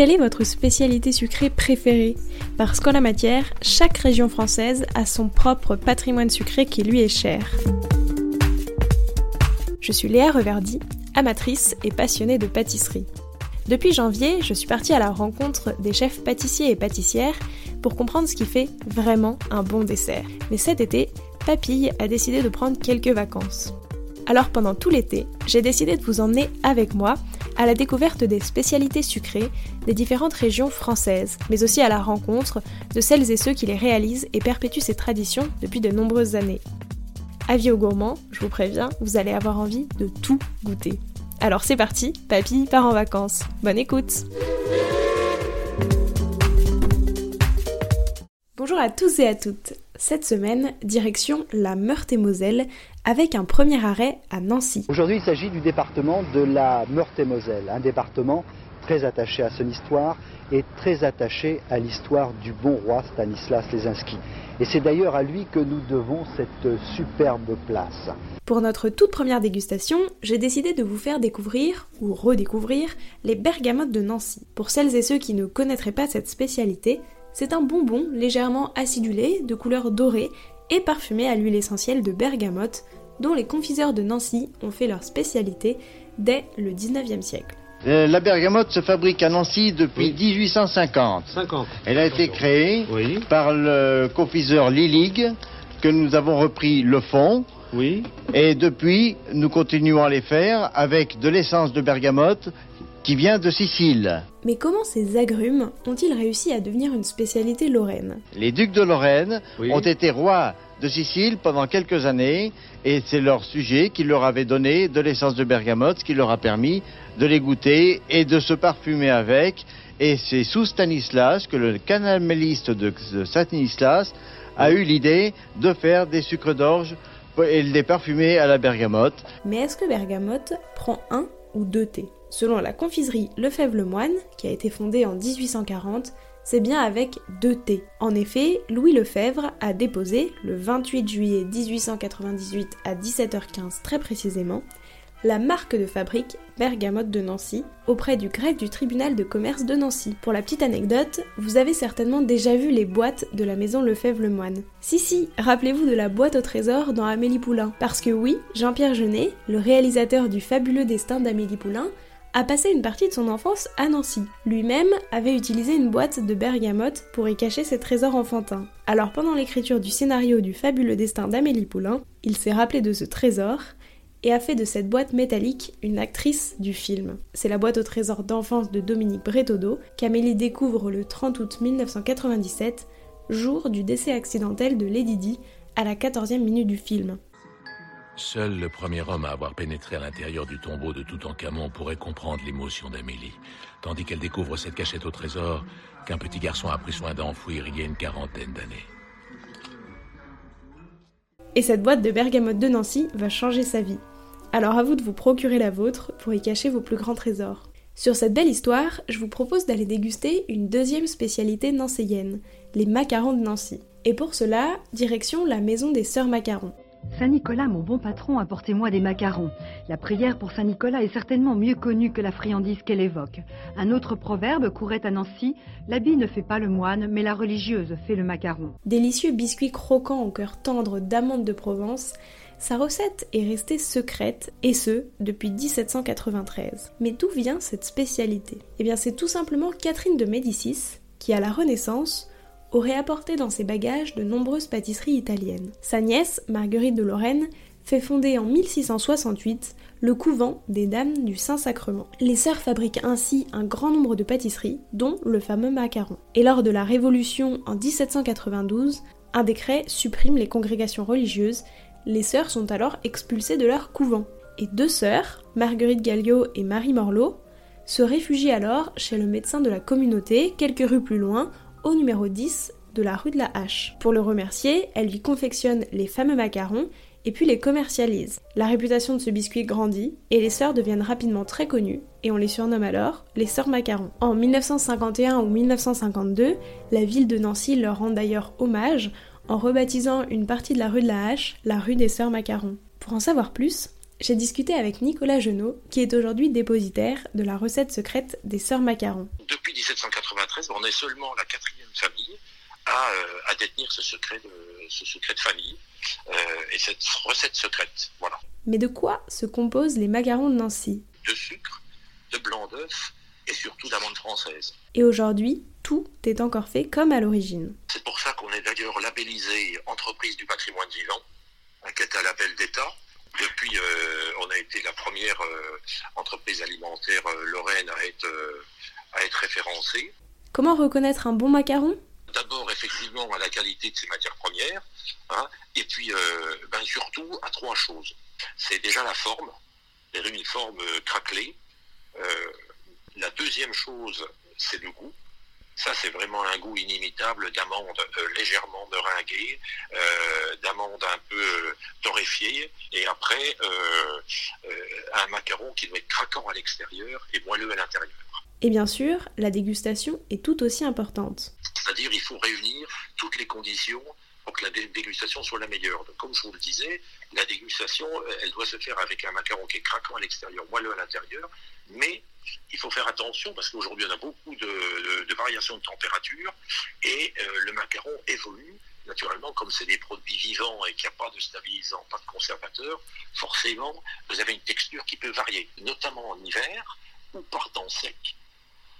Quelle est votre spécialité sucrée préférée? Parce qu'en la matière, chaque région française a son propre patrimoine sucré qui lui est cher. Je suis Léa Reverdy, amatrice et passionnée de pâtisserie. Depuis janvier, je suis partie à la rencontre des chefs pâtissiers et pâtissières pour comprendre ce qui fait vraiment un bon dessert. Mais cet été, Papille a décidé de prendre quelques vacances. Alors pendant tout l'été, j'ai décidé de vous emmener avec moi à la découverte des spécialités sucrées des différentes régions françaises, mais aussi à la rencontre de celles et ceux qui les réalisent et perpétuent ces traditions depuis de nombreuses années. Avis aux gourmands, je vous préviens, vous allez avoir envie de tout goûter. Alors c'est parti, papy part en vacances. Bonne écoute Bonjour à tous et à toutes. Cette semaine, direction la Meurthe-et-Moselle avec un premier arrêt à Nancy. Aujourd'hui, il s'agit du département de la Meurthe-et-Moselle, un département très attaché à son histoire et très attaché à l'histoire du bon roi Stanislas Lesinski. Et c'est d'ailleurs à lui que nous devons cette superbe place. Pour notre toute première dégustation, j'ai décidé de vous faire découvrir, ou redécouvrir, les bergamotes de Nancy. Pour celles et ceux qui ne connaîtraient pas cette spécialité, c'est un bonbon légèrement acidulé, de couleur dorée et parfumé à l'huile essentielle de bergamote, dont les confiseurs de Nancy ont fait leur spécialité dès le 19e siècle. Euh, la bergamote se fabrique à Nancy depuis 1850. 50. Elle a été créée Oui. par le confiseur Lilig, que nous avons repris le fond. Oui. Et depuis, nous continuons à les faire avec de l'essence de bergamote qui vient de Sicile. Mais comment ces agrumes ont-ils réussi à devenir une spécialité lorraine? Les ducs de Lorraine Oui. ont été rois de Sicile pendant quelques années et c'est leur sujet qui leur avait donné de l'essence de bergamote, ce qui leur a permis de les goûter et de se parfumer avec. Et c'est sous Stanislas que le canaméliste de de Stanislas a eu l'idée de faire des sucres d'orge et de les parfumer à la bergamote. Mais est-ce que bergamote prend un ou deux thés Selon la confiserie Lefebvre-Lemoine, qui a été fondée en 1840, c'est bien avec deux thés. En effet, Louis Lefebvre a déposé, le 28 juillet 1898 à 17h15 très précisément, la marque de fabrique Bergamote de Nancy auprès du greffe du tribunal de commerce de Nancy. Pour la petite anecdote, vous avez certainement déjà vu les boîtes de la maison Lefebvre-Lemoine. Si si, rappelez-vous de la boîte au trésor dans Amélie Poulain. Parce que oui, Jean-Pierre Jeunet, le réalisateur du fabuleux destin d'Amélie Poulain, a passé une partie de son enfance à Nancy. Lui-même avait utilisé une boîte de bergamote pour y cacher ses trésors enfantins. Alors pendant l'écriture du scénario du fabuleux destin d'Amélie Poulain, il s'est rappelé de ce trésor et a fait de cette boîte métallique une actrice du film. C'est la boîte au trésor d'enfance de Dominique Bretaudeau qu'Amélie découvre le 30 août 1997, jour du décès accidentel de Lady Di à la 14e minute du film. Seul le premier homme à avoir pénétré à l'intérieur du tombeau de Toutankhamon pourrait comprendre l'émotion d'Amélie, tandis qu'elle découvre cette cachette au trésor qu'un petit garçon a pris soin d'enfouir il y a une quarantaine d'années. Et cette boîte de bergamote de Nancy va changer sa vie. Alors à vous de vous procurer la vôtre pour y cacher vos plus grands trésors. Sur cette belle histoire, je vous propose d'aller déguster une deuxième spécialité nancéienne, les macarons de Nancy. Et pour cela, direction la maison des sœurs macarons. Saint Nicolas, mon bon patron, apportez-moi des macarons. La prière pour Saint Nicolas est certainement mieux connue que la friandise qu'elle évoque. Un autre proverbe courait à Nancy L'habit ne fait pas le moine, mais la religieuse fait le macaron. Délicieux biscuits croquants au cœur tendre d'amandes de Provence, sa recette est restée secrète, et ce, depuis 1793. Mais d'où vient cette spécialité? Eh bien c'est tout simplement Catherine de Médicis, qui à la Renaissance aurait apporté dans ses bagages de nombreuses pâtisseries italiennes. Sa nièce, Marguerite de Lorraine, fait fonder en 1668 le couvent des Dames du Saint-Sacrement. Les sœurs fabriquent ainsi un grand nombre de pâtisseries, dont le fameux macaron. Et lors de la Révolution en 1792, un décret supprime les congrégations religieuses, les sœurs sont alors expulsées de leur couvent. Et deux sœurs, Marguerite Galliot et Marie Morlot, se réfugient alors chez le médecin de la communauté, quelques rues plus loin, au numéro 10 de la rue de la Hache. Pour le remercier, elle lui confectionne les fameux macarons et puis les commercialise. La réputation de ce biscuit grandit et les sœurs deviennent rapidement très connues et on les surnomme alors les sœurs macarons. En 1951 ou 1952, la ville de Nancy leur rend d'ailleurs hommage en rebaptisant une partie de la rue de la Hache la rue des sœurs macarons. Pour en savoir plus, j'ai discuté avec Nicolas Genot, qui est aujourd'hui dépositaire de la recette secrète des sœurs macarons. Depuis 1793, on est seulement la quatrième famille à, à détenir ce secret de, ce secret de famille et cette recette secrète. Voilà. Mais de quoi se composent les macarons de Nancy? De sucre, de blanc d'œuf et surtout d'amandes françaises. Et aujourd'hui, tout est encore fait comme à l'origine. C'est pour ça qu'on est d'ailleurs labellisé entreprise du patrimoine vivant, qui est un label d'État. Depuis, euh, on a été la première euh, entreprise alimentaire euh, lorraine à être, à être référencée. Comment reconnaître un bon macaron? D'abord, effectivement, à la qualité de ses matières premières, hein, et puis ben, surtout à trois choses. C'est déjà la forme, une forme craquelée. la deuxième chose, c'est le goût. Ça, c'est vraiment un goût inimitable d'amandes euh, légèrement meringuées, euh, d'amandes un peu euh, torréfiées, et après, un macaron qui doit être craquant à l'extérieur et moelleux à l'intérieur. Et bien sûr, la dégustation est tout aussi importante. C'est-à-dire, il faut réunir toutes les conditions pour que la dégustation soit la meilleure. Donc, comme je vous le disais, la dégustation, elle doit se faire avec un macaron qui est craquant à l'extérieur, moelleux à l'intérieur, mais il faut faire attention parce qu'aujourd'hui on a beaucoup de, variations de température et euh, le macaron évolue. Naturellement, comme c'est des produits vivants et qu'il n'y a pas de stabilisant, pas de conservateur, forcément, vous avez une texture qui peut varier, notamment en hiver ou par temps sec.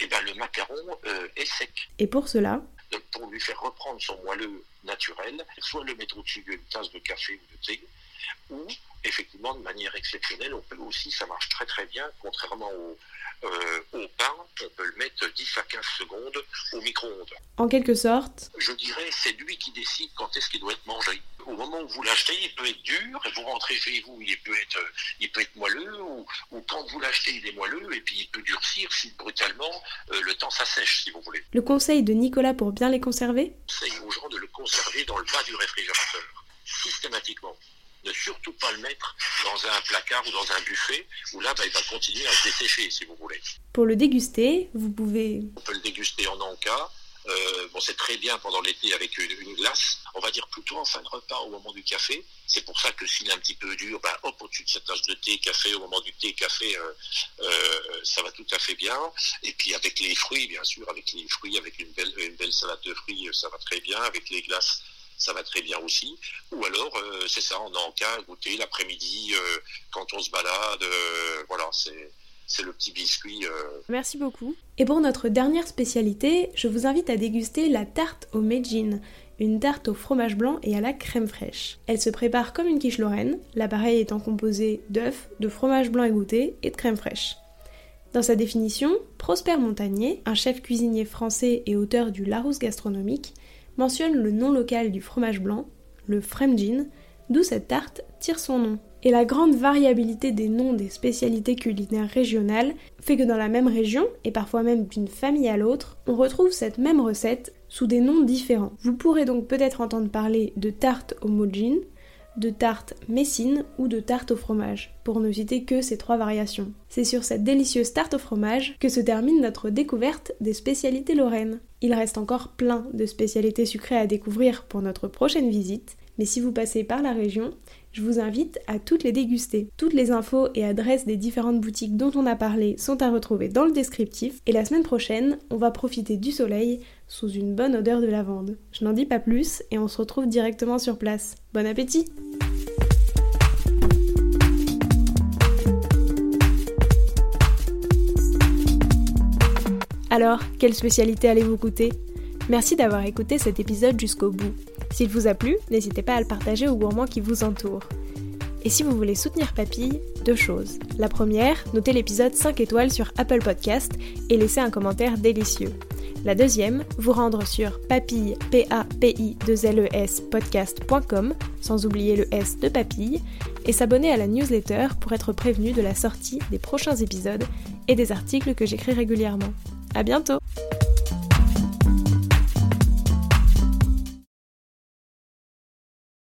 Et eh ben, le macaron euh, est sec. Et pour cela Pour lui faire reprendre son moelleux naturel, soit le mettre au-dessus d'une tasse de café ou de thé, ou effectivement de manière exceptionnelle, on peut aussi, ça marche très très bien, contrairement au, euh, au pain, on peut le mettre 10 à 15 secondes au micro-ondes. En quelque sorte Je dirais, c'est lui qui décide quand est-ce qu'il doit être mangé. Au moment où vous l'achetez, il peut être dur, et vous rentrez chez vous, il peut être, il peut être moelleux, ou, quand vous l'achetez, il est moelleux, et puis il peut durcir si brutalement euh, le temps s'assèche, si vous voulez. Le conseil de Nicolas pour bien les conserver? C'est aux gens de le conserver dans le bas du réfrigérateur, systématiquement ne surtout pas le mettre dans un placard ou dans un buffet où là, bah, il va continuer à se dessécher, si vous voulez. Pour le déguster, vous pouvez... On peut le déguster en encas. Euh, bon, c'est très bien pendant l'été avec une, glace. On va dire plutôt en fin de repas au moment du café. C'est pour ça que s'il est un petit peu dur, bah, hop, au-dessus de cette tasse de thé, café, au moment du thé, café, euh, euh, ça va tout à fait bien. Et puis avec les fruits, bien sûr, avec les fruits, avec une belle, une belle salade de fruits, ça va très bien. Avec les glaces, ça va très bien aussi. Ou alors, euh, c'est ça, on a en cas goûter l'après-midi euh, quand on se balade. Euh, voilà, c'est. C'est le petit biscuit. Merci beaucoup. Et pour notre dernière spécialité, je vous invite à déguster la tarte au Meijin, une tarte au fromage blanc et à la crème fraîche. Elle se prépare comme une quiche lorraine, l'appareil étant composé d'œufs, de fromage blanc égoutté et de crème fraîche. Dans sa définition, Prosper Montagnier, un chef cuisinier français et auteur du Larousse gastronomique, mentionne le nom local du fromage blanc, le Fremdjin, d'où cette tarte tire son nom. Et la grande variabilité des noms des spécialités culinaires régionales fait que dans la même région, et parfois même d'une famille à l'autre, on retrouve cette même recette sous des noms différents. Vous pourrez donc peut-être entendre parler de tarte au de tarte messine ou de tarte au fromage, pour ne citer que ces trois variations. C'est sur cette délicieuse tarte au fromage que se termine notre découverte des spécialités lorraines. Il reste encore plein de spécialités sucrées à découvrir pour notre prochaine visite, mais si vous passez par la région, je vous invite à toutes les déguster. Toutes les infos et adresses des différentes boutiques dont on a parlé sont à retrouver dans le descriptif, et la semaine prochaine, on va profiter du soleil sous une bonne odeur de lavande. Je n'en dis pas plus et on se retrouve directement sur place. Bon appétit Alors, quelle spécialité allez-vous goûter? Merci d'avoir écouté cet épisode jusqu'au bout. S'il vous a plu, n'hésitez pas à le partager aux gourmands qui vous entourent. Et si vous voulez soutenir Papille, deux choses. La première, notez l'épisode 5 étoiles sur Apple Podcast et laissez un commentaire délicieux. La deuxième, vous rendre sur papille, p a p i 2 l e s podcast.com, sans oublier le S de papille, et s'abonner à la newsletter pour être prévenu de la sortie des prochains épisodes et des articles que j'écris régulièrement. À bientôt!